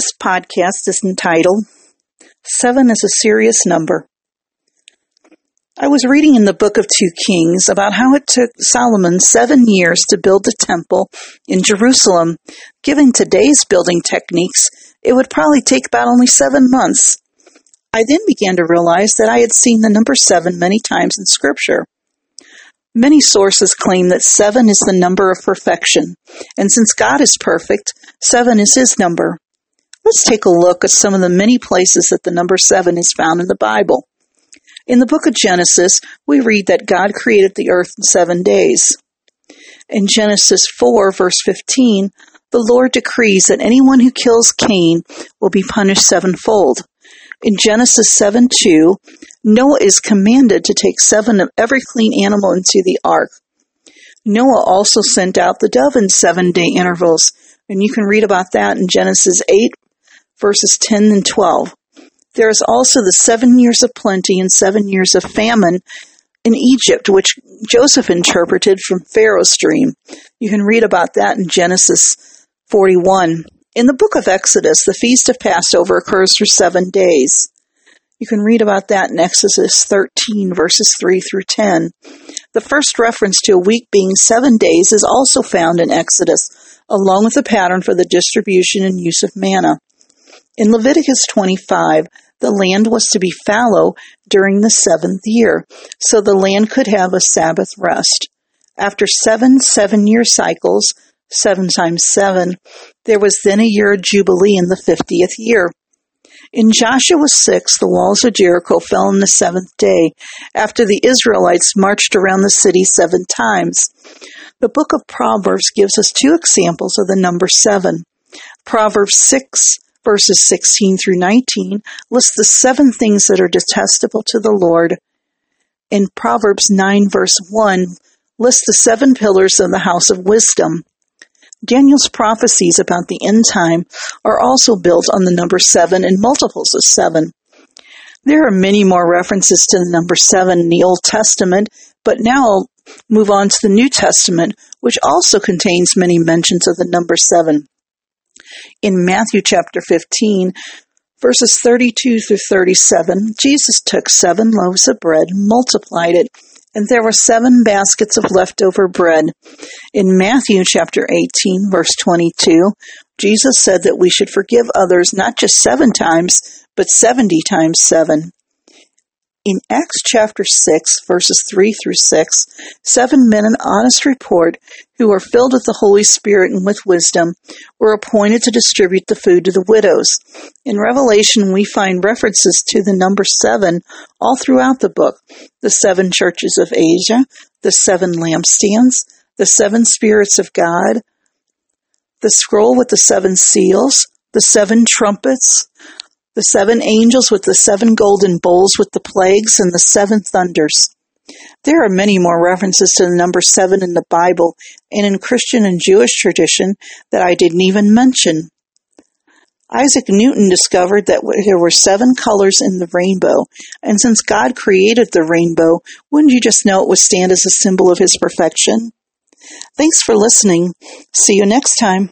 This podcast is entitled Seven is a Serious Number. I was reading in the book of 2 Kings about how it took Solomon seven years to build the temple in Jerusalem. Given today's building techniques, it would probably take about only seven months. I then began to realize that I had seen the number seven many times in scripture. Many sources claim that seven is the number of perfection, and since God is perfect, seven is his number. Let's take a look at some of the many places that the number seven is found in the Bible. In the book of Genesis, we read that God created the earth in seven days. In Genesis 4, verse 15, the Lord decrees that anyone who kills Cain will be punished sevenfold. In Genesis 7 2, Noah is commanded to take seven of every clean animal into the ark. Noah also sent out the dove in seven day intervals, and you can read about that in Genesis 8 verses 10 and 12. There is also the seven years of plenty and seven years of famine in Egypt, which Joseph interpreted from Pharaoh's dream. You can read about that in Genesis 41. In the book of Exodus, the feast of Passover occurs for seven days. You can read about that in Exodus 13, verses 3 through 10. The first reference to a week being seven days is also found in Exodus, along with a pattern for the distribution and use of manna. In Leviticus 25, the land was to be fallow during the seventh year, so the land could have a Sabbath rest. After seven seven year cycles, seven times seven, there was then a year of Jubilee in the fiftieth year. In Joshua 6, the walls of Jericho fell on the seventh day, after the Israelites marched around the city seven times. The book of Proverbs gives us two examples of the number seven. Proverbs 6 verses 16 through 19 lists the seven things that are detestable to the Lord. In Proverbs 9 verse 1 lists the seven pillars of the house of wisdom. Daniel's prophecies about the end time are also built on the number seven and multiples of seven. There are many more references to the number seven in the Old Testament, but now I'll move on to the New Testament, which also contains many mentions of the number seven in Matthew chapter 15, verses 32 through 37, Jesus took seven loaves of bread, multiplied it, and there were seven baskets of leftover bread. In Matthew chapter 18, verse 22, Jesus said that we should forgive others not just seven times, but 70 times seven. In Acts chapter 6, verses 3 through 6, seven men in honest report, who were filled with the Holy Spirit and with wisdom, were appointed to distribute the food to the widows. In Revelation, we find references to the number seven all throughout the book the seven churches of Asia, the seven lampstands, the seven spirits of God, the scroll with the seven seals, the seven trumpets, the seven angels with the seven golden bowls with the plagues and the seven thunders. There are many more references to the number seven in the Bible and in Christian and Jewish tradition that I didn't even mention. Isaac Newton discovered that there were seven colors in the rainbow, and since God created the rainbow, wouldn't you just know it would stand as a symbol of his perfection? Thanks for listening. See you next time.